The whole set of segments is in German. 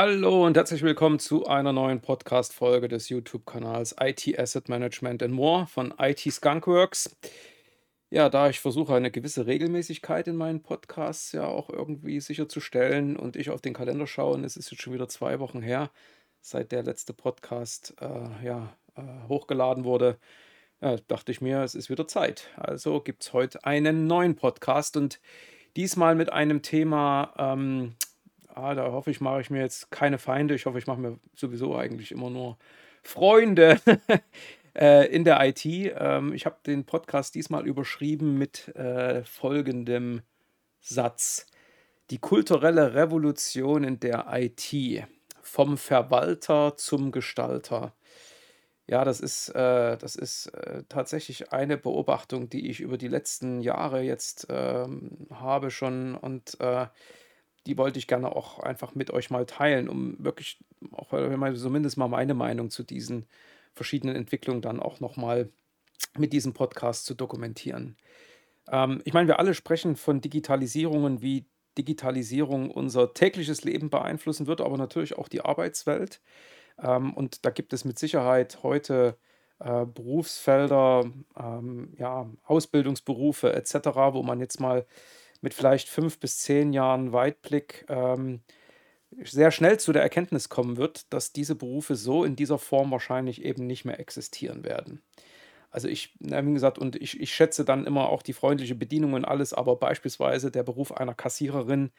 Hallo und herzlich willkommen zu einer neuen Podcast-Folge des YouTube-Kanals IT Asset Management and More von IT Skunkworks. Ja, da ich versuche, eine gewisse Regelmäßigkeit in meinen Podcasts ja auch irgendwie sicherzustellen und ich auf den Kalender schaue, und es ist jetzt schon wieder zwei Wochen her, seit der letzte Podcast äh, ja, äh, hochgeladen wurde, ja, dachte ich mir, es ist wieder Zeit. Also gibt es heute einen neuen Podcast und diesmal mit einem Thema, ähm, ah, da hoffe ich, mache ich mir jetzt keine Feinde. Ich hoffe, ich mache mir sowieso eigentlich immer nur Freunde äh, in der IT. Ähm, ich habe den Podcast diesmal überschrieben mit äh, folgendem Satz. Die kulturelle Revolution in der IT. Vom Verwalter zum Gestalter. Ja, das ist, äh, das ist äh, tatsächlich eine Beobachtung, die ich über die letzten Jahre jetzt ähm, habe schon und äh, die wollte ich gerne auch einfach mit euch mal teilen, um wirklich auch zumindest mal meine Meinung zu diesen verschiedenen Entwicklungen dann auch nochmal mit diesem Podcast zu dokumentieren. Ähm, ich meine, wir alle sprechen von Digitalisierungen, wie Digitalisierung unser tägliches Leben beeinflussen wird, aber natürlich auch die Arbeitswelt. Ähm, und da gibt es mit Sicherheit heute äh, Berufsfelder, ähm, ja, Ausbildungsberufe etc., wo man jetzt mal mit vielleicht fünf bis zehn Jahren Weitblick ähm, sehr schnell zu der Erkenntnis kommen wird, dass diese Berufe so in dieser Form wahrscheinlich eben nicht mehr existieren werden. Also ich, wie gesagt, und ich, ich schätze dann immer auch die freundliche Bedienung und alles, aber beispielsweise der Beruf einer Kassiererin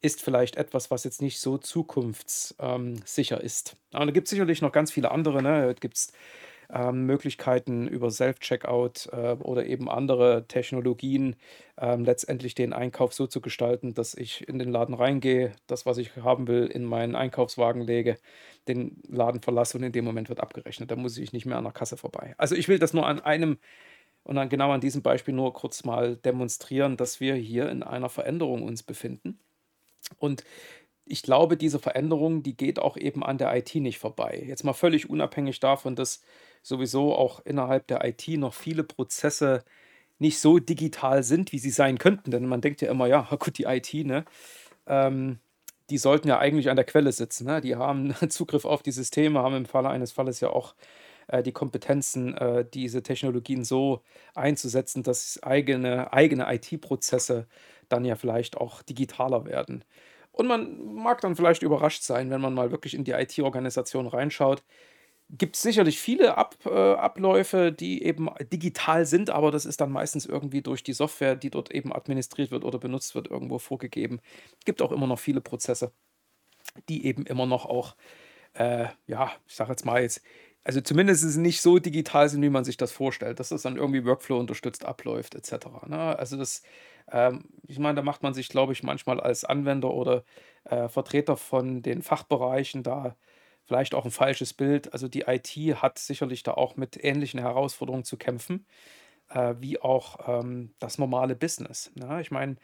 ist vielleicht etwas, was jetzt nicht so zukunftssicher ähm, ist. Aber da gibt es sicherlich noch ganz viele andere. Ne? Gibt ähm, Möglichkeiten über Self-Checkout äh, oder eben andere Technologien ähm, letztendlich den Einkauf so zu gestalten, dass ich in den Laden reingehe, das, was ich haben will, in meinen Einkaufswagen lege, den Laden verlasse und in dem Moment wird abgerechnet. Da muss ich nicht mehr an der Kasse vorbei. Also ich will das nur an einem und dann genau an diesem Beispiel nur kurz mal demonstrieren, dass wir hier in einer Veränderung uns befinden. Und ich glaube, diese Veränderung, die geht auch eben an der IT nicht vorbei. Jetzt mal völlig unabhängig davon, dass sowieso auch innerhalb der IT noch viele Prozesse nicht so digital sind, wie sie sein könnten. Denn man denkt ja immer, ja, gut, die IT, ne? Ähm, die sollten ja eigentlich an der Quelle sitzen. Ne? Die haben Zugriff auf die Systeme, haben im Falle eines Falles ja auch äh, die Kompetenzen, äh, diese Technologien so einzusetzen, dass eigene, eigene IT-Prozesse dann ja vielleicht auch digitaler werden. Und man mag dann vielleicht überrascht sein, wenn man mal wirklich in die IT-Organisation reinschaut, gibt es sicherlich viele Ab, äh, Abläufe, die eben digital sind, aber das ist dann meistens irgendwie durch die Software, die dort eben administriert wird oder benutzt wird, irgendwo vorgegeben. Es gibt auch immer noch viele Prozesse, die eben immer noch auch, äh, ja, ich sage jetzt mal jetzt, also zumindest nicht so digital sind, wie man sich das vorstellt, dass das dann irgendwie Workflow unterstützt abläuft, etc. Ne? Also das, ähm, ich meine, da macht man sich, glaube ich, manchmal als Anwender oder äh, Vertreter von den Fachbereichen da vielleicht auch ein falsches Bild. Also die IT hat sicherlich da auch mit ähnlichen Herausforderungen zu kämpfen, äh, wie auch ähm, das normale Business. Ne? Ich meine,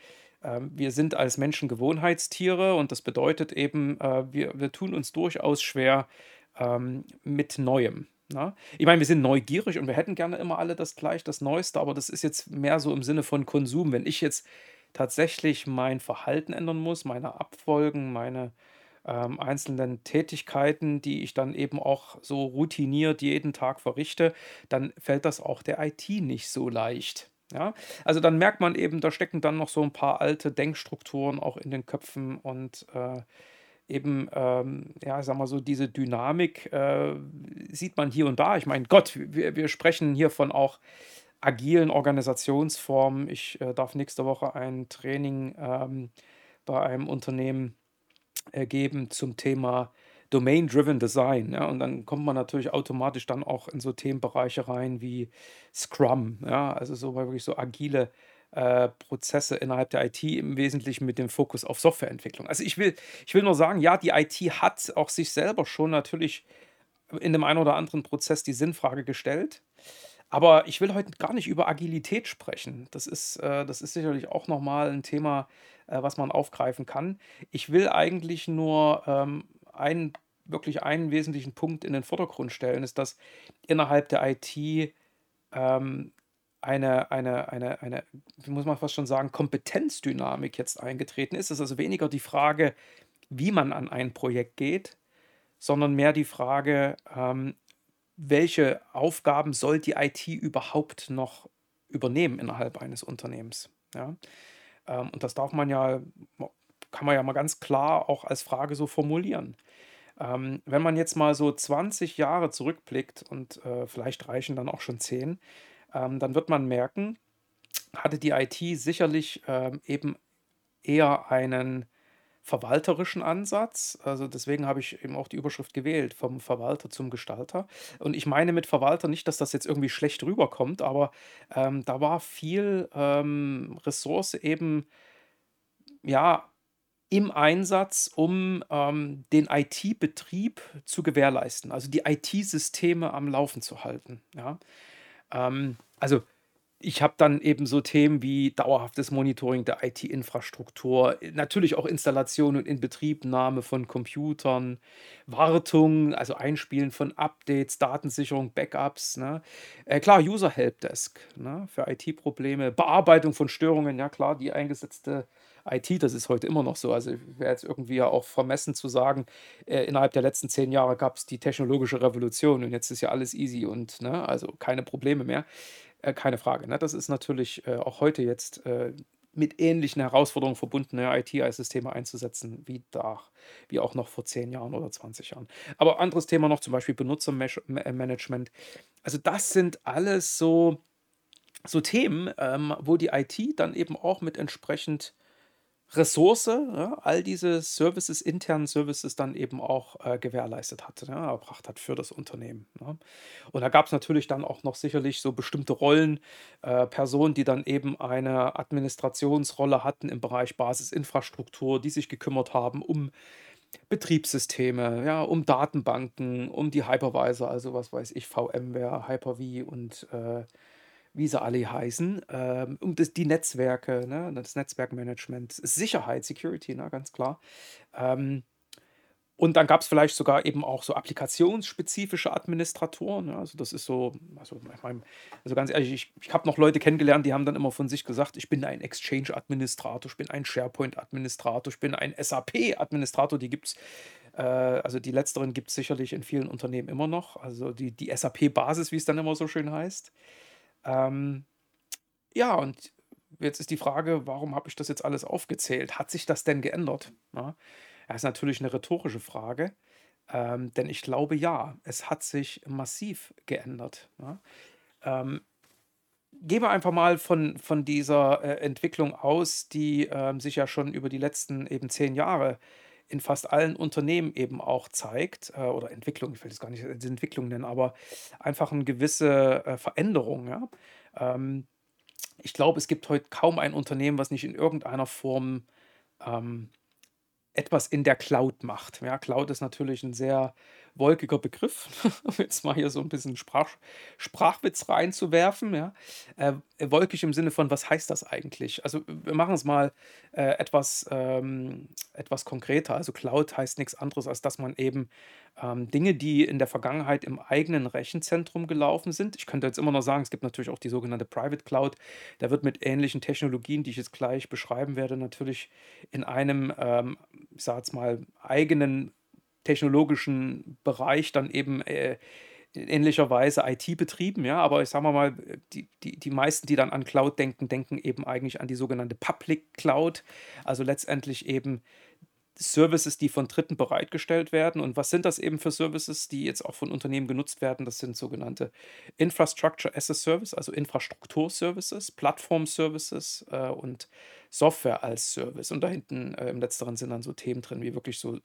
äh, wir sind als Menschen Gewohnheitstiere und das bedeutet eben, äh, wir, wir tun uns durchaus schwer ähm, mit Neuem. Ne? Ich meine, wir sind neugierig und wir hätten gerne immer alle das gleich, das Neueste, aber das ist jetzt mehr so im Sinne von Konsum. Wenn ich jetzt tatsächlich mein Verhalten ändern muss, meine Abfolgen, meine ähm, einzelnen Tätigkeiten, die ich dann eben auch so routiniert jeden Tag verrichte, dann fällt das auch der IT nicht so leicht. Ja, also dann merkt man eben, da stecken dann noch so ein paar alte Denkstrukturen auch in den Köpfen und äh, eben, ähm, ja, sag mal so, diese Dynamik äh, sieht man hier und da. Ich meine, Gott, wir, wir sprechen hier von auch agilen Organisationsformen. Ich äh, darf nächste Woche ein Training ähm, bei einem Unternehmen ergeben zum Thema Domain-Driven Design. Ja, und dann kommt man natürlich automatisch dann auch in so Themenbereiche rein wie Scrum, ja, also so wirklich so agile äh, Prozesse innerhalb der IT im Wesentlichen mit dem Fokus auf Softwareentwicklung. Also ich will, ich will nur sagen, ja, die IT hat auch sich selber schon natürlich in dem einen oder anderen Prozess die Sinnfrage gestellt. Aber ich will heute gar nicht über Agilität sprechen. Das ist, äh, das ist sicherlich auch nochmal ein Thema, äh, was man aufgreifen kann. Ich will eigentlich nur ähm, einen, wirklich einen wesentlichen Punkt in den Vordergrund stellen, ist, dass innerhalb der IT ähm, eine, eine, eine, eine, wie muss man fast schon sagen, Kompetenzdynamik jetzt eingetreten ist. Es ist also weniger die Frage, wie man an ein Projekt geht, sondern mehr die Frage, ähm, welche Aufgaben soll die IT überhaupt noch übernehmen innerhalb eines Unternehmens. Ja? Ähm, und das darf man ja, kann man ja mal ganz klar auch als Frage so formulieren. Ähm, wenn man jetzt mal so 20 Jahre zurückblickt und äh, vielleicht reichen dann auch schon 10, ähm, dann wird man merken, hatte die IT sicherlich eben eher einen verwalterischen Ansatz. Also deswegen habe ich eben auch die Überschrift gewählt, vom Verwalter zum Gestalter. Und ich meine mit Verwalter nicht, dass das jetzt irgendwie schlecht rüberkommt, aber ähm, da war viel ähm, Ressource eben, ja, im Einsatz, um ähm, den IT-Betrieb zu gewährleisten, also die IT-Systeme am Laufen zu halten. Ja? Ähm, also ich habe dann eben so Themen wie dauerhaftes Monitoring der IT-Infrastruktur, natürlich auch Installation und Inbetriebnahme von Computern, Wartung, also Einspielen von Updates, Datensicherung, Backups, ne? Äh, klar, User Helpdesk ne? für IT-Probleme, Bearbeitung von Störungen, ja klar, die eingesetzte IT, das ist heute immer noch so. Also wäre jetzt irgendwie ja auch vermessen zu sagen, äh, innerhalb der letzten zehn Jahre gab es die technologische Revolution und jetzt ist ja alles easy und ne, also keine Probleme mehr. Äh, keine Frage. Ne? Das ist natürlich äh, auch heute jetzt äh, mit ähnlichen Herausforderungen verbundene IT-Systeme einzusetzen, wie da, wie auch noch vor zehn Jahren oder 20 Jahren. Aber anderes Thema noch, zum Beispiel Benutzermanagement. Also das sind alles so, so Themen, ähm, wo die IT dann eben auch mit entsprechend Ressource, ja, all diese Services, internen Services dann eben auch äh, gewährleistet hat, ja, erbracht hat für das Unternehmen. Ne? Und da gab es natürlich dann auch noch sicherlich so bestimmte Rollen, äh, Personen, die dann eben eine Administrationsrolle hatten im Bereich Basisinfrastruktur, die sich gekümmert haben um Betriebssysteme, ja, um Datenbanken, um die Hypervisor, also was weiß ich, VMware, Hyper-V und äh, wie sie alle heißen, ähm, um das, die Netzwerke, ne, das Netzwerkmanagement, Sicherheit, Security, ne, ganz klar. Ähm, und dann gab es vielleicht sogar eben auch so applikationsspezifische Administratoren. Ja, also das ist so, also, ich mein, also ganz ehrlich, ich, ich habe noch Leute kennengelernt, die haben dann immer von sich gesagt, ich bin ein Exchange-Administrator, ich bin ein SharePoint-Administrator, ich bin ein SAP-Administrator, die gibt es, äh, also die letzteren gibt es sicherlich in vielen Unternehmen immer noch. Also die, die SAP-Basis, wie es dann immer so schön heißt. Ähm, ja, und jetzt ist die Frage, warum habe ich das jetzt alles aufgezählt? Hat sich das denn geändert? Ja, das ist natürlich eine rhetorische Frage, ähm, denn ich glaube ja, es hat sich massiv geändert. Ja. Ähm, gehen wir einfach mal von, von dieser äh, Entwicklung aus, die ähm, sich ja schon über die letzten eben zehn Jahre in fast allen Unternehmen eben auch zeigt, äh, oder Entwicklung, ich will es gar nicht als Entwicklung nennen, aber einfach eine gewisse äh, Veränderung. Ja? Ähm, ich glaube, es gibt heute kaum ein Unternehmen, was nicht in irgendeiner Form ähm, etwas in der Cloud macht. Ja, Cloud ist natürlich ein sehr wolkiger Begriff, um jetzt mal hier so ein bisschen Sprach, Sprachwitz reinzuwerfen. Ja. Äh, wolkig im Sinne von, was heißt das eigentlich? Also wir machen es mal äh, etwas, ähm, etwas konkreter. Also Cloud heißt nichts anderes, als dass man eben ähm, Dinge, die in der Vergangenheit im eigenen Rechenzentrum gelaufen sind. Ich könnte jetzt immer noch sagen, es gibt natürlich auch die sogenannte Private Cloud. Da wird mit ähnlichen Technologien, die ich jetzt gleich beschreiben werde, natürlich in einem, ähm, ich sage jetzt mal, eigenen technologischen Bereich dann eben äh, in ähnlicher Weise IT betrieben, ja, aber ich sage mal, die, die, die meisten, die dann an Cloud denken, denken eben eigentlich an die sogenannte Public Cloud, also letztendlich eben Services, die von Dritten bereitgestellt werden. Und was sind das eben für Services, die jetzt auch von Unternehmen genutzt werden? Das sind sogenannte Infrastructure as a Service, also Infrastrukturservices, Plattform-Services äh, und Software als Service. Und da hinten äh, im letzteren sind dann so Themen drin, wie wirklich so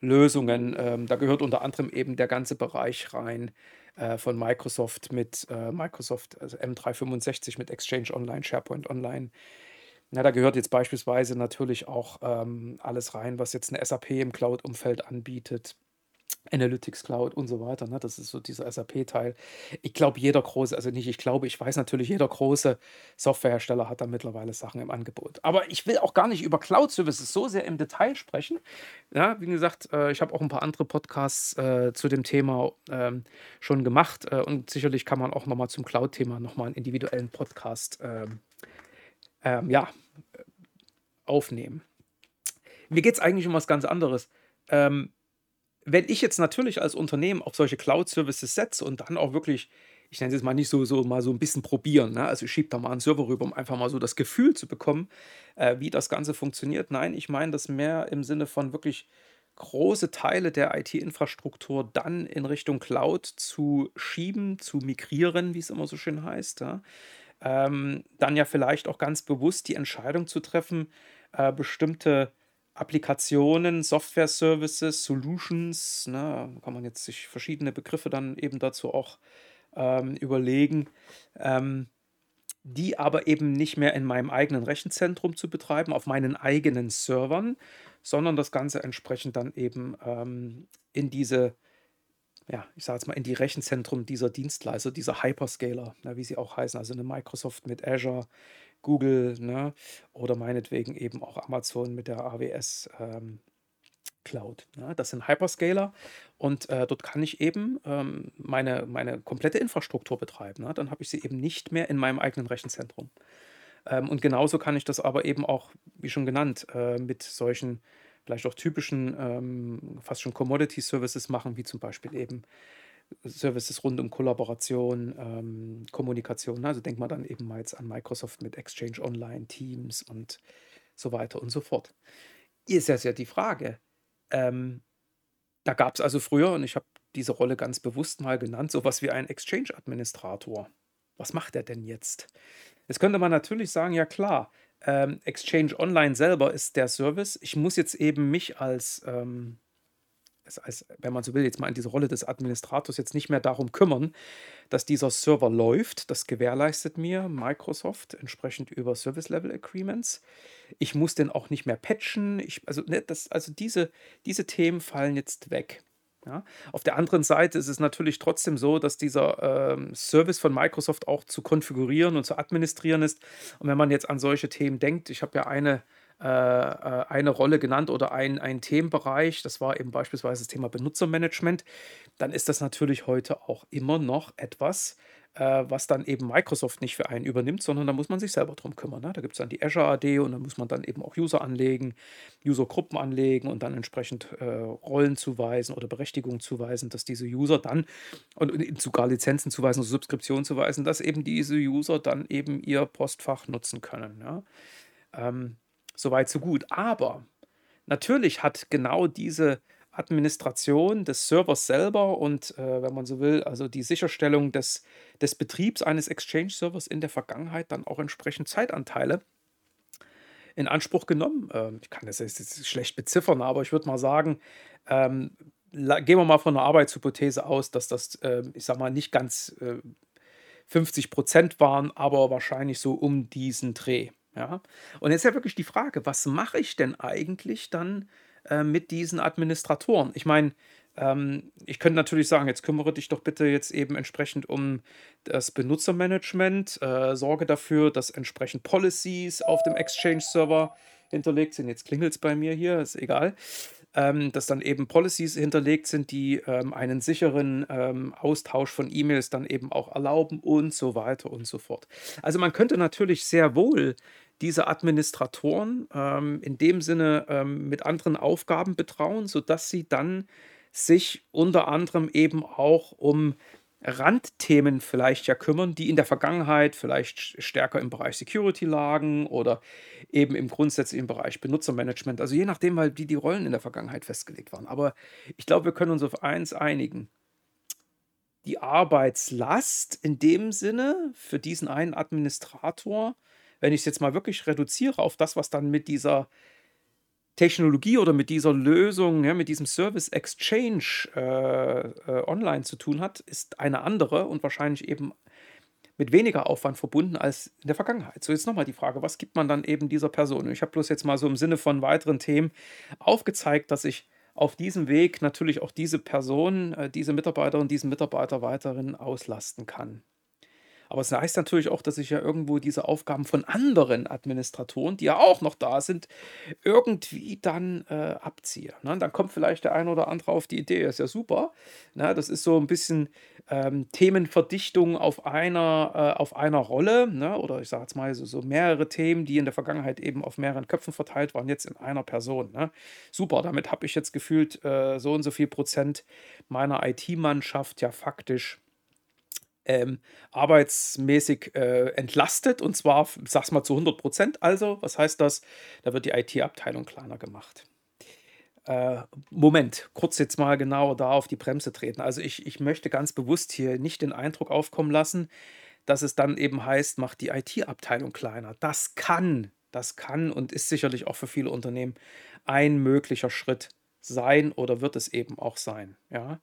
Lösungen. Ähm, da gehört unter anderem eben der ganze Bereich rein äh, von Microsoft mit äh, Microsoft also M365 mit Exchange Online, SharePoint Online. Na, da gehört jetzt beispielsweise natürlich auch ähm, alles rein, was jetzt eine SAP im Cloud-Umfeld anbietet. Analytics Cloud und so weiter. Ne? Das ist so dieser SAP-Teil. Ich glaube, jeder große, also nicht ich glaube, ich weiß natürlich, jeder große Softwarehersteller hat da mittlerweile Sachen im Angebot. Aber ich will auch gar nicht über Cloud-Services so sehr im Detail sprechen. Ja, wie gesagt, äh, ich habe auch ein paar andere Podcasts äh, zu dem Thema ähm, schon gemacht äh, und sicherlich kann man auch nochmal zum Cloud-Thema nochmal einen individuellen Podcast ähm, ähm, ja, aufnehmen. Mir geht es eigentlich um was ganz anderes. Ähm, wenn ich jetzt natürlich als Unternehmen auf solche Cloud-Services setze und dann auch wirklich, ich nenne es jetzt mal nicht so, so mal so ein bisschen probieren, ne? also ich schiebe da mal einen Server rüber, um einfach mal so das Gefühl zu bekommen, äh, wie das Ganze funktioniert. Nein, ich meine das mehr im Sinne von wirklich große Teile der IT-Infrastruktur dann in Richtung Cloud zu schieben, zu migrieren, wie es immer so schön heißt. Ja? Ähm, dann ja vielleicht auch ganz bewusst die Entscheidung zu treffen, äh, bestimmte Applikationen, Software-Services, Solutions, ne, kann man jetzt sich verschiedene Begriffe dann eben dazu auch ähm, überlegen, ähm, die aber eben nicht mehr in meinem eigenen Rechenzentrum zu betreiben, auf meinen eigenen Servern, sondern das Ganze entsprechend dann eben ähm, in diese, ja, ich sage jetzt mal, in die Rechenzentren dieser Dienstleister, dieser Hyperscaler, ne, wie sie auch heißen, also eine Microsoft mit Azure, Google, ne? Oder meinetwegen eben auch Amazon mit der AWS ähm, Cloud. Ne? Das sind Hyperscaler und äh, dort kann ich eben ähm, meine, meine komplette Infrastruktur betreiben. Ne? Dann habe ich sie eben nicht mehr in meinem eigenen Rechenzentrum. Ähm, und genauso kann ich das aber eben auch, wie schon genannt, äh, mit solchen vielleicht auch typischen, ähm, fast schon Commodity-Services machen, wie zum Beispiel eben Services rund um Kollaboration, ähm, Kommunikation. Also denkt man dann eben mal jetzt an Microsoft mit Exchange Online, Teams und so weiter und so fort. Ist ja die Frage. Ähm, da gab es also früher, und ich habe diese Rolle ganz bewusst mal genannt, sowas wie ein Exchange-Administrator. Was macht er denn jetzt? Jetzt könnte man natürlich sagen, ja klar, ähm, Exchange Online selber ist der Service. Ich muss jetzt eben mich als ähm, als, wenn man so will, jetzt mal in diese Rolle des Administrators jetzt nicht mehr darum kümmern, dass dieser Server läuft. Das gewährleistet mir Microsoft entsprechend über Service Level Agreements. Ich muss den auch nicht mehr patchen. Ich, also, ne, das, also diese, diese Themen fallen jetzt weg. Ja. Auf der anderen Seite ist es natürlich trotzdem so, dass dieser ähm, Service von Microsoft auch zu konfigurieren und zu administrieren ist. Und wenn man jetzt an solche Themen denkt, ich habe ja eine eine Rolle genannt oder ein, ein Themenbereich, das war eben beispielsweise das Thema Benutzermanagement, dann ist das natürlich heute auch immer noch etwas, äh, was dann eben Microsoft nicht für einen übernimmt, sondern da muss man sich selber drum kümmern. Ne? Da gibt es dann die Azure AD und dann muss man dann eben auch User anlegen, Usergruppen anlegen und dann entsprechend äh, Rollen zuweisen oder Berechtigungen zuweisen, dass diese User dann und, und sogar Lizenzen zuweisen, also Subskriptionen zuweisen, dass eben diese User dann eben ihr Postfach nutzen können. Ja? Ähm, Soweit, so gut. Aber natürlich hat genau diese Administration des Servers selber und, äh, wenn man so will, also die Sicherstellung des, des Betriebs eines Exchange-Servers in der Vergangenheit dann auch entsprechend Zeitanteile in Anspruch genommen. Ähm, ich kann das jetzt schlecht beziffern, aber ich würde mal sagen, ähm, gehen wir mal von einer Arbeitshypothese aus, dass das, äh, ich sag mal, nicht ganz äh, 50 Prozent waren, aber wahrscheinlich so um diesen Dreh. Ja? Und jetzt ist ja wirklich die Frage, was mache ich denn eigentlich dann äh, mit diesen Administratoren? Ich meine, ähm, ich könnte natürlich sagen, jetzt kümmere dich doch bitte jetzt eben entsprechend um das Benutzermanagement, äh, sorge dafür, dass entsprechend Policies auf dem Exchange-Server hinterlegt sind. Jetzt klingelt es bei mir hier, ist egal. Ähm, dass dann eben Policies hinterlegt sind, die ähm, einen sicheren ähm, Austausch von E-Mails dann eben auch erlauben und so weiter und so fort. Also man könnte natürlich sehr wohl diese Administratoren ähm, in dem Sinne ähm, mit anderen Aufgaben betrauen, sodass sie dann sich unter anderem eben auch um Randthemen vielleicht ja kümmern, die in der Vergangenheit vielleicht stärker im Bereich Security lagen oder eben im grundsätzlichen Bereich Benutzermanagement. Also je nachdem, weil die die Rollen in der Vergangenheit festgelegt waren. Aber ich glaube, wir können uns auf eins einigen. Die Arbeitslast in dem Sinne für diesen einen Administrator wenn ich es jetzt mal wirklich reduziere auf das, was dann mit dieser Technologie oder mit dieser Lösung, ja, mit diesem Service Exchange äh, äh, online zu tun hat, ist eine andere und wahrscheinlich eben mit weniger Aufwand verbunden als in der Vergangenheit. So, jetzt nochmal die Frage, was gibt man dann eben dieser Person? Ich habe bloß jetzt mal so im Sinne von weiteren Themen aufgezeigt, dass ich auf diesem Weg natürlich auch diese Person, äh, diese Mitarbeiter und diesen Mitarbeiter weiterhin auslasten kann. Aber es heißt natürlich auch, dass ich ja irgendwo diese Aufgaben von anderen Administratoren, die ja auch noch da sind, irgendwie dann äh, abziehe. Ne? Dann kommt vielleicht der eine oder andere auf die Idee, ist ja super. Ne? Das ist so ein bisschen ähm, Themenverdichtung auf einer, äh, auf einer Rolle. Ne? Oder ich sage jetzt mal so, so mehrere Themen, die in der Vergangenheit eben auf mehreren Köpfen verteilt waren, jetzt in einer Person. Ne? Super, damit habe ich jetzt gefühlt äh, so und so viel Prozent meiner IT-Mannschaft ja faktisch ähm, arbeitsmäßig äh, entlastet und zwar, sag's mal, zu 100 Prozent. Also, was heißt das? Da wird die IT-Abteilung kleiner gemacht. Äh, Moment, kurz jetzt mal genau da auf die Bremse treten. Also, ich, ich möchte ganz bewusst hier nicht den Eindruck aufkommen lassen, dass es dann eben heißt, macht die IT-Abteilung kleiner. Das kann, das kann und ist sicherlich auch für viele Unternehmen ein möglicher Schritt sein oder wird es eben auch sein. Ja.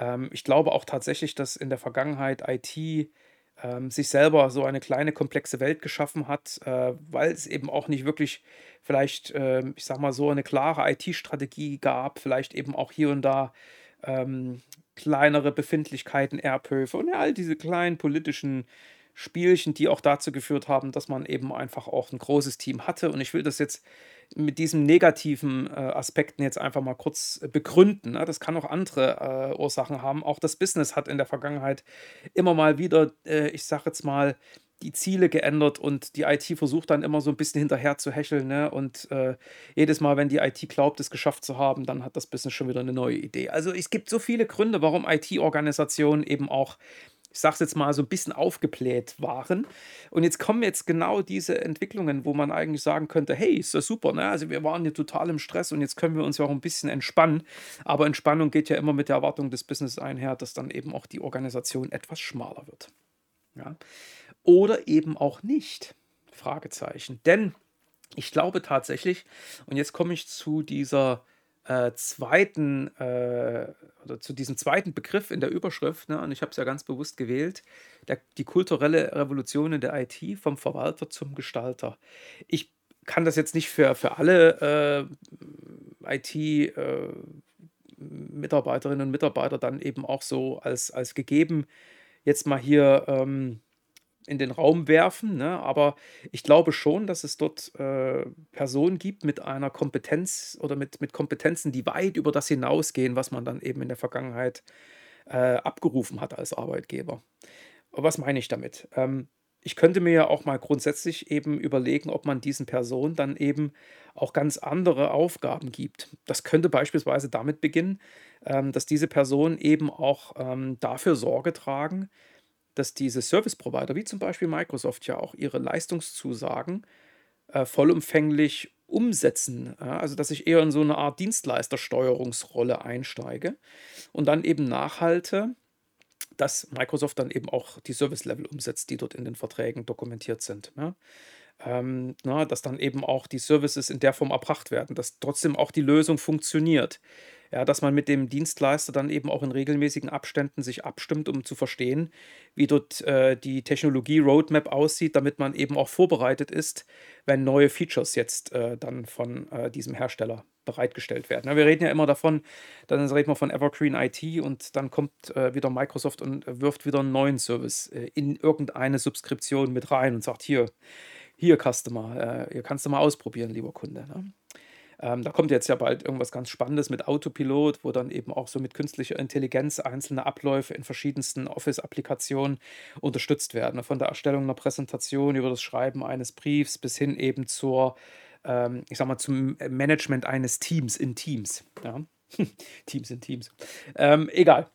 Ähm, ich glaube auch tatsächlich, dass in der Vergangenheit IT ähm, sich selber so eine kleine komplexe Welt geschaffen hat, äh, weil es eben auch nicht wirklich vielleicht, äh, ich sag mal so, eine klare IT-Strategie gab, vielleicht eben auch hier und da ähm, kleinere Befindlichkeiten, Erbhöfe und ja, all diese kleinen politischen Spielchen, die auch dazu geführt haben, dass man eben einfach auch ein großes Team hatte. Und ich will das jetzt mit diesen negativen äh, Aspekten jetzt einfach mal kurz äh, begründen. Ne? Das kann auch andere äh, Ursachen haben. Auch das Business hat in der Vergangenheit immer mal wieder, äh, ich sage jetzt mal, die Ziele geändert und die IT versucht dann immer so ein bisschen hinterher zu hecheln. Ne? Und äh, jedes Mal, wenn die IT glaubt, es geschafft zu haben, dann hat das Business schon wieder eine neue Idee. Also es gibt so viele Gründe, warum IT-Organisationen eben auch ich sage es jetzt mal, so ein bisschen aufgebläht waren. Und jetzt kommen jetzt genau diese Entwicklungen, wo man eigentlich sagen könnte, hey, ist das super, ne? Also wir waren hier total im Stress und jetzt können wir uns ja auch ein bisschen entspannen. Aber Entspannung geht ja immer mit der Erwartung des Business einher, dass dann eben auch die Organisation etwas schmaler wird. Ja? Oder eben auch nicht. Fragezeichen. Denn ich glaube tatsächlich, und jetzt komme ich zu dieser äh, zweiten äh, zu diesem zweiten Begriff in der Überschrift, ne, und ich habe es ja ganz bewusst gewählt, der, die kulturelle Revolution in der IT vom Verwalter zum Gestalter. Ich kann das jetzt nicht für, für alle äh, IT-Mitarbeiterinnen äh, und Mitarbeiter dann eben auch so als, als gegeben jetzt mal hier ähm, in den Raum werfen, ne? aber ich glaube schon, dass es dort äh, Personen gibt mit einer Kompetenz oder mit, mit Kompetenzen, die weit über das hinausgehen, was man dann eben in der Vergangenheit äh, abgerufen hat als Arbeitgeber. Was meine ich damit? Ähm, ich könnte mir ja auch mal grundsätzlich eben überlegen, ob man diesen Personen dann eben auch ganz andere Aufgaben gibt. Das könnte beispielsweise damit beginnen, ähm, dass diese Personen eben auch ähm, dafür Sorge tragen, dass diese Service-Provider, wie zum Beispiel Microsoft, ja auch ihre Leistungszusagen äh, vollumfänglich umsetzen. Ja? Also, dass ich eher in so eine Art Dienstleistersteuerungsrolle einsteige und dann eben nachhalte, dass Microsoft dann eben auch die Service-Level umsetzt, die dort in den Verträgen dokumentiert sind. Ja? Ähm, na, dass dann eben auch die Services in der Form erbracht werden, dass trotzdem auch die Lösung funktioniert. Ja, dass man mit dem Dienstleister dann eben auch in regelmäßigen Abständen sich abstimmt, um zu verstehen, wie dort äh, die Technologie-Roadmap aussieht, damit man eben auch vorbereitet ist, wenn neue Features jetzt äh, dann von äh, diesem Hersteller bereitgestellt werden. Ja, wir reden ja immer davon, dann reden wir von Evergreen IT und dann kommt äh, wieder Microsoft und wirft wieder einen neuen Service äh, in irgendeine Subskription mit rein und sagt, hier, hier Customer, äh, hier kannst du mal ausprobieren, lieber Kunde. Ne? Ähm, da kommt jetzt ja bald irgendwas ganz Spannendes mit Autopilot, wo dann eben auch so mit künstlicher Intelligenz einzelne Abläufe in verschiedensten Office-Applikationen unterstützt werden. Von der Erstellung einer Präsentation über das Schreiben eines Briefs bis hin eben zur, ähm, ich sag mal, zum Management eines Teams in Teams. Ja? Teams in Teams. Ähm, egal.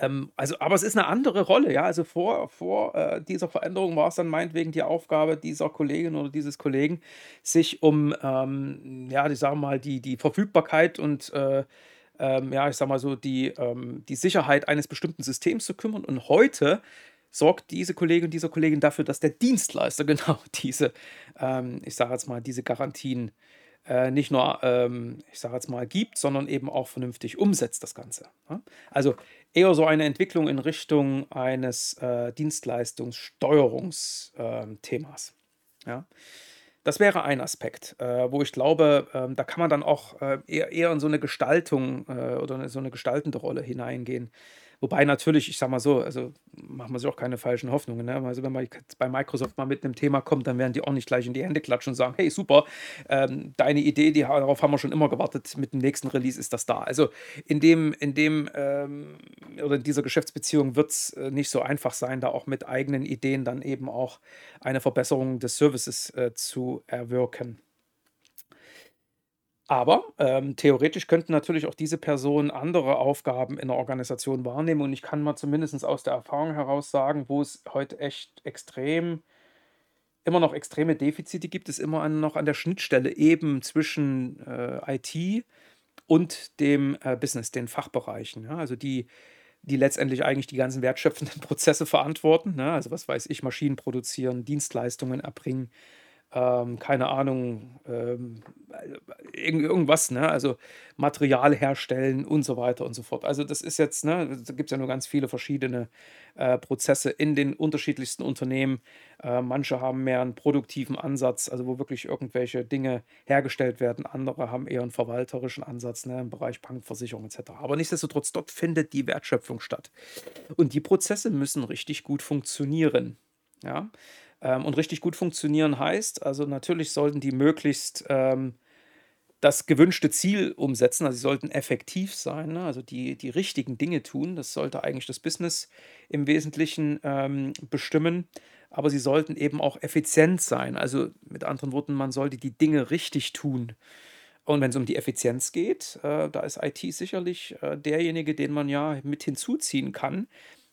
Ähm, also, aber es ist eine andere Rolle, ja. Also vor, vor äh, dieser Veränderung war es dann meinetwegen die Aufgabe dieser Kollegin oder dieses Kollegen, sich um, ähm, ja, ich sage mal, die, die Verfügbarkeit und äh, ähm, ja, ich sag mal so, die, ähm, die Sicherheit eines bestimmten Systems zu kümmern. Und heute sorgt diese Kollegin, dieser Kollegin dafür, dass der Dienstleister genau diese, ähm, ich sage jetzt mal, diese Garantien äh, nicht nur, ähm, ich sage jetzt mal, gibt, sondern eben auch vernünftig umsetzt das Ganze. Ja? Also eher so eine Entwicklung in Richtung eines äh, Dienstleistungssteuerungsthemas. Äh, ja? Das wäre ein Aspekt, äh, wo ich glaube, ähm, da kann man dann auch äh, eher, eher in so eine Gestaltung äh, oder so eine gestaltende Rolle hineingehen. Wobei natürlich, ich sage mal so, also machen wir sich auch keine falschen Hoffnungen. Ne? Also wenn man jetzt bei Microsoft mal mit einem Thema kommt, dann werden die auch nicht gleich in die Hände klatschen und sagen, hey super, ähm, deine Idee, die, darauf haben wir schon immer gewartet, mit dem nächsten Release ist das da. Also in dem, in dem ähm, oder in dieser Geschäftsbeziehung wird es äh, nicht so einfach sein, da auch mit eigenen Ideen dann eben auch eine Verbesserung des Services äh, zu erwirken. Aber ähm, theoretisch könnten natürlich auch diese Personen andere Aufgaben in der Organisation wahrnehmen. Und ich kann mal zumindest aus der Erfahrung heraus sagen, wo es heute echt extrem, immer noch extreme Defizite gibt, ist immer an, noch an der Schnittstelle eben zwischen äh, IT und dem äh, Business, den Fachbereichen. Ja? Also die, die letztendlich eigentlich die ganzen wertschöpfenden Prozesse verantworten. Ne? Also was weiß ich, Maschinen produzieren, Dienstleistungen erbringen ähm, keine Ahnung, ähm, irgend, irgendwas, ne? Also Material herstellen und so weiter und so fort. Also das ist jetzt, ne, da gibt es ja nur ganz viele verschiedene äh, Prozesse in den unterschiedlichsten Unternehmen. Äh, manche haben mehr einen produktiven Ansatz, also wo wirklich irgendwelche Dinge hergestellt werden. Andere haben eher einen verwalterischen Ansatz ne, im Bereich Bankversicherung etc. Aber nichtsdestotrotz, dort findet die Wertschöpfung statt. Und die Prozesse müssen richtig gut funktionieren. Ja, ähm, und richtig gut funktionieren heißt, also natürlich sollten die möglichst ähm, das gewünschte Ziel umsetzen, also sie sollten effektiv sein, ne? also die, die richtigen Dinge tun. Das sollte eigentlich das Business im Wesentlichen ähm, bestimmen, aber sie sollten eben auch effizient sein. Also mit anderen Worten, man sollte die Dinge richtig tun. Und wenn es um die Effizienz geht, äh, da ist IT sicherlich äh, derjenige, den man ja mit hinzuziehen kann,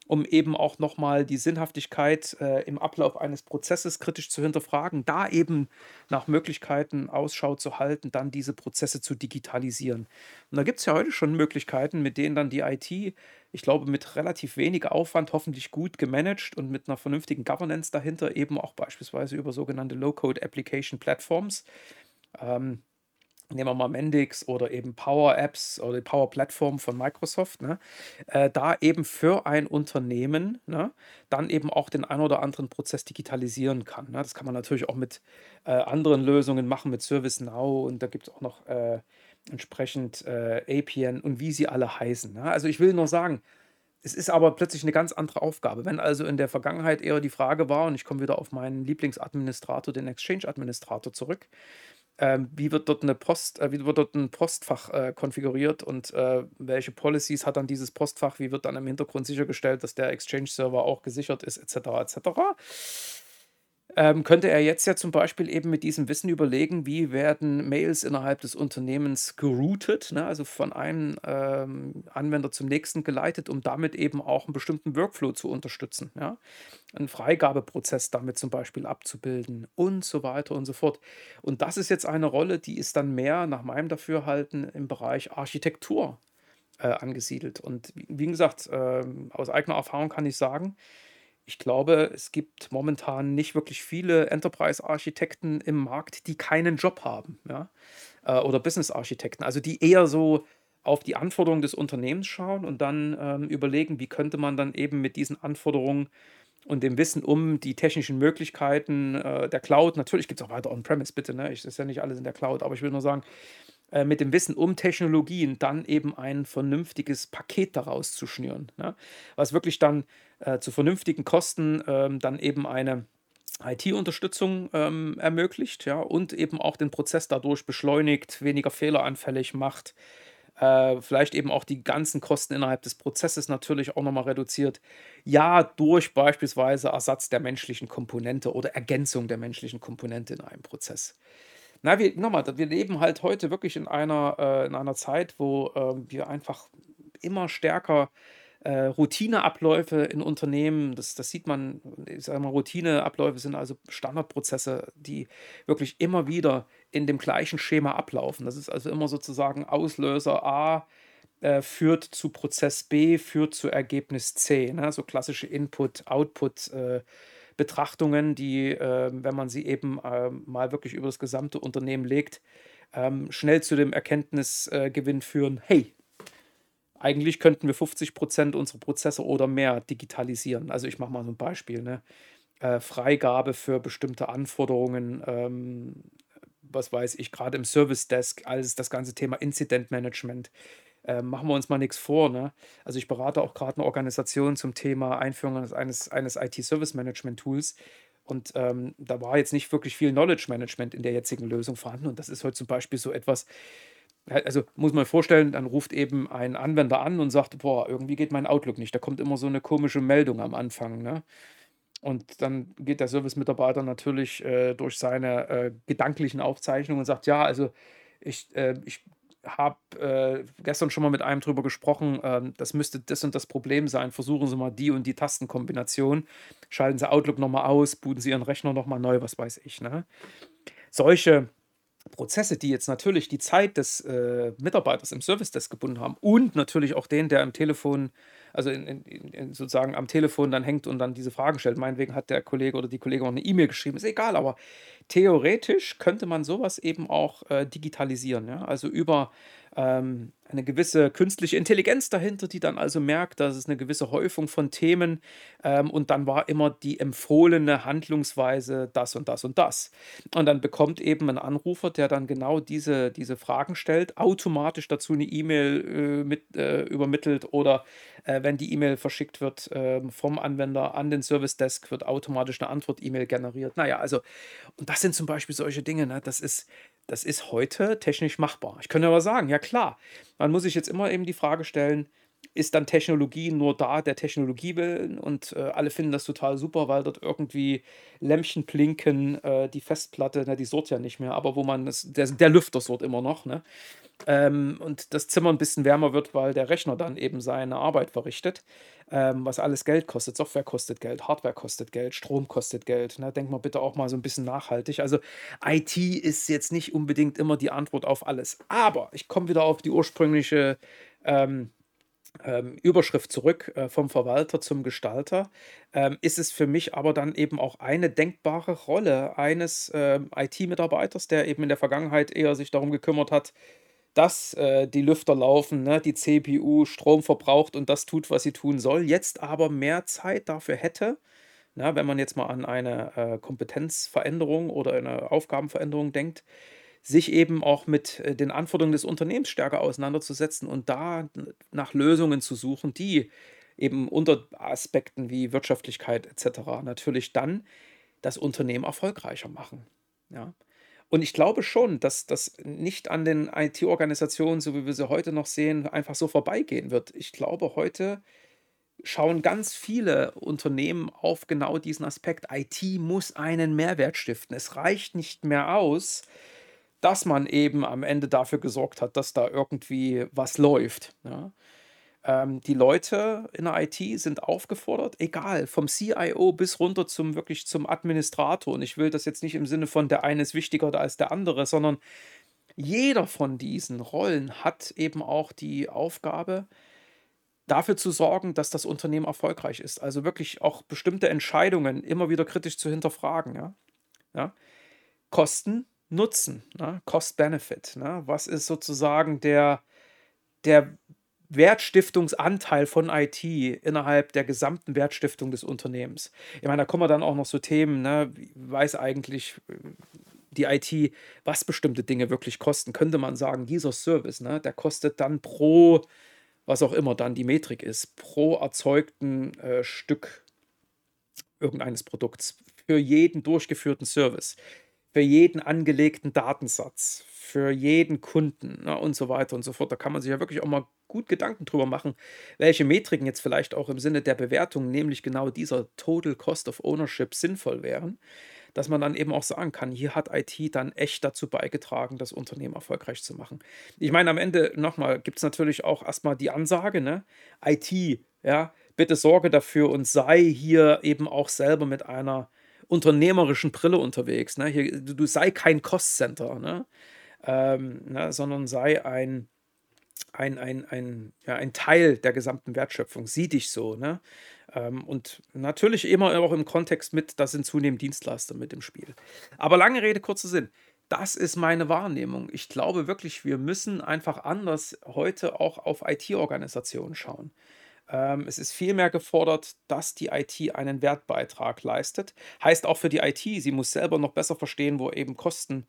um eben auch nochmal die Sinnhaftigkeit äh, im Ablauf eines Prozesses kritisch zu hinterfragen, da eben nach Möglichkeiten Ausschau zu halten, dann diese Prozesse zu digitalisieren. Und da gibt es ja heute schon Möglichkeiten, mit denen dann die IT, ich glaube, mit relativ wenig Aufwand hoffentlich gut gemanagt und mit einer vernünftigen Governance dahinter eben auch beispielsweise über sogenannte Low-Code Application Platforms. Ähm, nehmen wir mal Mendix oder eben Power Apps oder die Power Plattform von Microsoft, ne, äh, da eben für ein Unternehmen ne, dann eben auch den ein oder anderen Prozess digitalisieren kann. Ne. Das kann man natürlich auch mit äh, anderen Lösungen machen, mit ServiceNow und da gibt es auch noch äh, entsprechend äh, APN und wie sie alle heißen. Ne. Also ich will nur sagen, es ist aber plötzlich eine ganz andere Aufgabe. Wenn also in der Vergangenheit eher die Frage war, und ich komme wieder auf meinen Lieblingsadministrator, den Exchange-Administrator zurück, ähm, wie wird dort eine Post, äh, wie wird dort ein Postfach äh, konfiguriert und äh, welche Policies hat dann dieses Postfach, wie wird dann im Hintergrund sichergestellt, dass der Exchange-Server auch gesichert ist, etc. etc ähm, könnte er jetzt ja zum Beispiel eben mit diesem Wissen überlegen, wie werden Mails innerhalb des Unternehmens geroutet, ne? also von einem ähm, Anwender zum nächsten geleitet, um damit eben auch einen bestimmten Workflow zu unterstützen. Ja? Einen Freigabeprozess damit zum Beispiel abzubilden und so weiter und so fort. Und das ist jetzt eine Rolle, die ist dann mehr nach meinem Dafürhalten im Bereich Architektur äh, angesiedelt. Und wie, wie gesagt, äh, aus eigener Erfahrung kann ich sagen, ich glaube, es gibt momentan nicht wirklich viele Enterprise-Architekten im Markt, die keinen Job haben, ja, äh, oder Business-Architekten, also die eher so auf die Anforderungen des Unternehmens schauen und dann ähm, überlegen, wie könnte man dann eben mit diesen Anforderungen und dem Wissen um die technischen Möglichkeiten äh, der Cloud, natürlich gibt es auch weiter On-Premise, bitte, ne? Ich, ist ja nicht alles in der Cloud, aber ich will nur sagen, mit dem Wissen um Technologien dann eben ein vernünftiges Paket daraus zu schnüren, ne? was wirklich dann äh, zu vernünftigen Kosten ähm, dann eben eine IT-Unterstützung ähm, ermöglicht ja, und eben auch den Prozess dadurch beschleunigt, weniger fehleranfällig macht, äh, vielleicht eben auch die ganzen Kosten innerhalb des Prozesses natürlich auch nochmal reduziert. Ja, durch beispielsweise Ersatz der menschlichen Komponente oder Ergänzung der menschlichen Komponente in einem Prozess. Na, wir, nochmal, wir leben halt heute wirklich in einer, äh, in einer Zeit, wo äh, wir einfach immer stärker äh, Routineabläufe in Unternehmen, das, das sieht man, ich sage mal, Routineabläufe sind also Standardprozesse, die wirklich immer wieder in dem gleichen Schema ablaufen. Das ist also immer sozusagen Auslöser A äh, führt zu Prozess B, führt zu Ergebnis C. Ne? So klassische Input-Output- äh, Betrachtungen, die, äh, wenn man sie eben äh, mal wirklich über das gesamte Unternehmen legt, ähm, schnell zu dem Erkenntnisgewinn führen, hey, eigentlich könnten wir 50 Prozent unserer Prozesse oder mehr digitalisieren. Also ich mache mal so ein Beispiel. Ne? Äh, Freigabe für bestimmte Anforderungen, ähm, was weiß ich, gerade im Service Desk, alles das ganze Thema Incident Management äh, machen wir uns mal nichts vor, ne? Also, ich berate auch gerade eine Organisation zum Thema Einführung eines eines IT-Service-Management-Tools und, ähm, da war jetzt nicht wirklich viel Knowledge Management in der jetzigen Lösung vorhanden und das ist heute zum Beispiel so etwas also, muss man vorstellen, dann ruft eben ein Anwender an und sagt: „Boah, irgendwie geht mein Outlook nicht.“ Da kommt immer so eine komische Meldung am Anfang, ne? Und dann geht der Service-Mitarbeiter natürlich, äh, durch seine, äh, gedanklichen Aufzeichnungen und sagt: „Ja, also ich, äh ich habe, äh, gestern schon mal mit einem drüber gesprochen, ähm, das müsste das und das Problem sein. Versuchen Sie mal die und die Tastenkombination. Schalten Sie Outlook noch mal aus, booten Sie Ihren Rechner noch mal neu“, was weiß ich, ne? Solche Prozesse, die jetzt natürlich die Zeit des, äh, Mitarbeiters im Service-Desk gebunden haben und natürlich auch den, der am Telefon also in in in sozusagen am Telefon dann hängt und dann diese Fragen stellt. Meinetwegen hat der Kollege oder die Kollegin auch 'ne E-Mail geschrieben, ist egal, aber theoretisch könnte man sowas eben auch, äh, digitalisieren, ja? Also über, ähm, eine gewisse künstliche Intelligenz dahinter, die dann also merkt, dass es eine gewisse Häufung von Themen, ähm, und dann war immer die empfohlene Handlungsweise das und das und das. Und dann bekommt eben ein Anrufer, der dann genau diese diese Fragen stellt, automatisch dazu eine E-Mail, äh, mit äh, übermittelt oder, äh, wenn die E-Mail verschickt wird, ähm, vom Anwender an den Service Desk, wird automatisch eine Antwort-E-Mail generiert. Na ja, also und das sind zum Beispiel solche Dinge, ne? Das ist das ist heute technisch machbar. Ich könnte aber sagen, ja klar, man muss sich jetzt immer eben die Frage stellen, ist dann Technologie nur da der Technologie willen und äh, alle finden das total super, weil dort irgendwie Lämpchen blinken, äh, die Festplatte, na, die surrt ja nicht mehr, aber wo man das, der, der Lüfter surrt immer noch, ne? Ähm, und das Zimmer ein bisschen wärmer wird, weil der Rechner dann eben seine Arbeit verrichtet, ähm, was alles Geld kostet. Software kostet Geld, Hardware kostet Geld, Strom kostet Geld. Ne? Denkt mal bitte auch mal so ein bisschen nachhaltig. Also IT ist jetzt nicht unbedingt immer die Antwort auf alles. Aber ich komme wieder auf die ursprüngliche ähm, ähm, Überschrift zurück, äh, vom Verwalter zum Gestalter, ähm, ist es für mich aber dann eben auch eine denkbare Rolle eines ähm, IT-Mitarbeiters, der eben in der Vergangenheit eher sich darum gekümmert hat, dass äh, die Lüfter laufen, ne, die CPU Strom verbraucht und das tut, was sie tun soll, jetzt aber mehr Zeit dafür hätte, na, wenn man jetzt mal an eine äh, Kompetenzveränderung oder eine Aufgabenveränderung denkt, sich eben auch mit äh, den Anforderungen des Unternehmens stärker auseinanderzusetzen und da nach Lösungen zu suchen, die eben unter Aspekten wie Wirtschaftlichkeit etc. natürlich dann das Unternehmen erfolgreicher machen. Ja. Und ich glaube schon, dass das nicht an den IT-Organisationen, so wie wir sie heute noch sehen, einfach so vorbeigehen wird. Ich glaube, heute schauen ganz viele Unternehmen auf genau diesen Aspekt. IT muss einen Mehrwert stiften. Es reicht nicht mehr aus, dass man eben am Ende dafür gesorgt hat, dass da irgendwie was läuft. Ja. Ähm, die Leute in der IT sind aufgefordert, egal, vom CIO bis runter zum wirklich zum Administrator. Und ich will das jetzt nicht im Sinne von der eine ist wichtiger als der andere, sondern jeder von diesen Rollen hat eben auch die Aufgabe, dafür zu sorgen, dass das Unternehmen erfolgreich ist. Also wirklich auch bestimmte Entscheidungen immer wieder kritisch zu hinterfragen. Ja? Ja? Kosten, Nutzen, ne? Cost-Benefit. Ne? Was ist sozusagen der, der Wertstiftungsanteil von IT innerhalb der gesamten Wertstiftung des Unternehmens. Ich meine, da kommen wir dann auch noch so Themen, ne? weiß eigentlich äh, die IT, was bestimmte Dinge wirklich kosten. Könnte man sagen, dieser Service, ne, der kostet dann pro, was auch immer dann die Metrik ist, pro erzeugten äh, Stück irgendeines Produkts für jeden durchgeführten Service, für jeden angelegten Datensatz, für jeden Kunden ne, und so weiter und so fort. Da kann man sich ja wirklich auch mal gut Gedanken drüber machen, welche Metriken jetzt vielleicht auch im Sinne der Bewertung, nämlich genau dieser Total Cost of Ownership, sinnvoll wären, dass man dann eben auch sagen kann, hier hat IT dann echt dazu beigetragen, das Unternehmen erfolgreich zu machen. Ich meine, am Ende nochmal gibt es natürlich auch erstmal die Ansage, ne? IT, ja, bitte sorge dafür und sei hier eben auch selber mit einer unternehmerischen Brille unterwegs. Ne? Hier, du, du sei kein Cost-Center, ne? Ähm, ne? sondern sei ein ein, ein, ein, ja, ein Teil der gesamten Wertschöpfung. Sieh dich so. Ne? Ähm, und natürlich immer auch im Kontext mit, da sind zunehmend Dienstleister mit im Spiel. Aber lange Rede, kurzer Sinn. Das ist meine Wahrnehmung. Ich glaube wirklich, wir müssen einfach anders heute auch auf IT-Organisationen schauen. Ähm, es ist vielmehr gefordert, dass die IT einen Wertbeitrag leistet. Heißt auch für die IT, sie muss selber noch besser verstehen, wo eben Kosten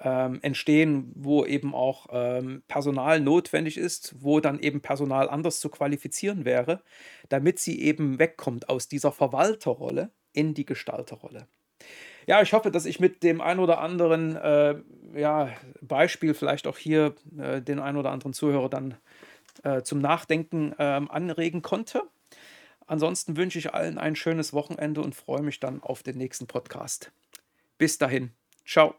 ähm, entstehen, wo eben auch ähm, Personal notwendig ist, wo dann eben Personal anders zu qualifizieren wäre, damit sie eben wegkommt aus dieser Verwalterrolle in die Gestalterrolle. Ja, ich hoffe, dass ich mit dem ein oder anderen äh, ja, Beispiel vielleicht auch hier äh, den ein oder anderen Zuhörer dann äh, zum Nachdenken ähm, anregen konnte. Ansonsten wünsche ich allen ein schönes Wochenende und freue mich dann auf den nächsten Podcast. Bis dahin. Ciao.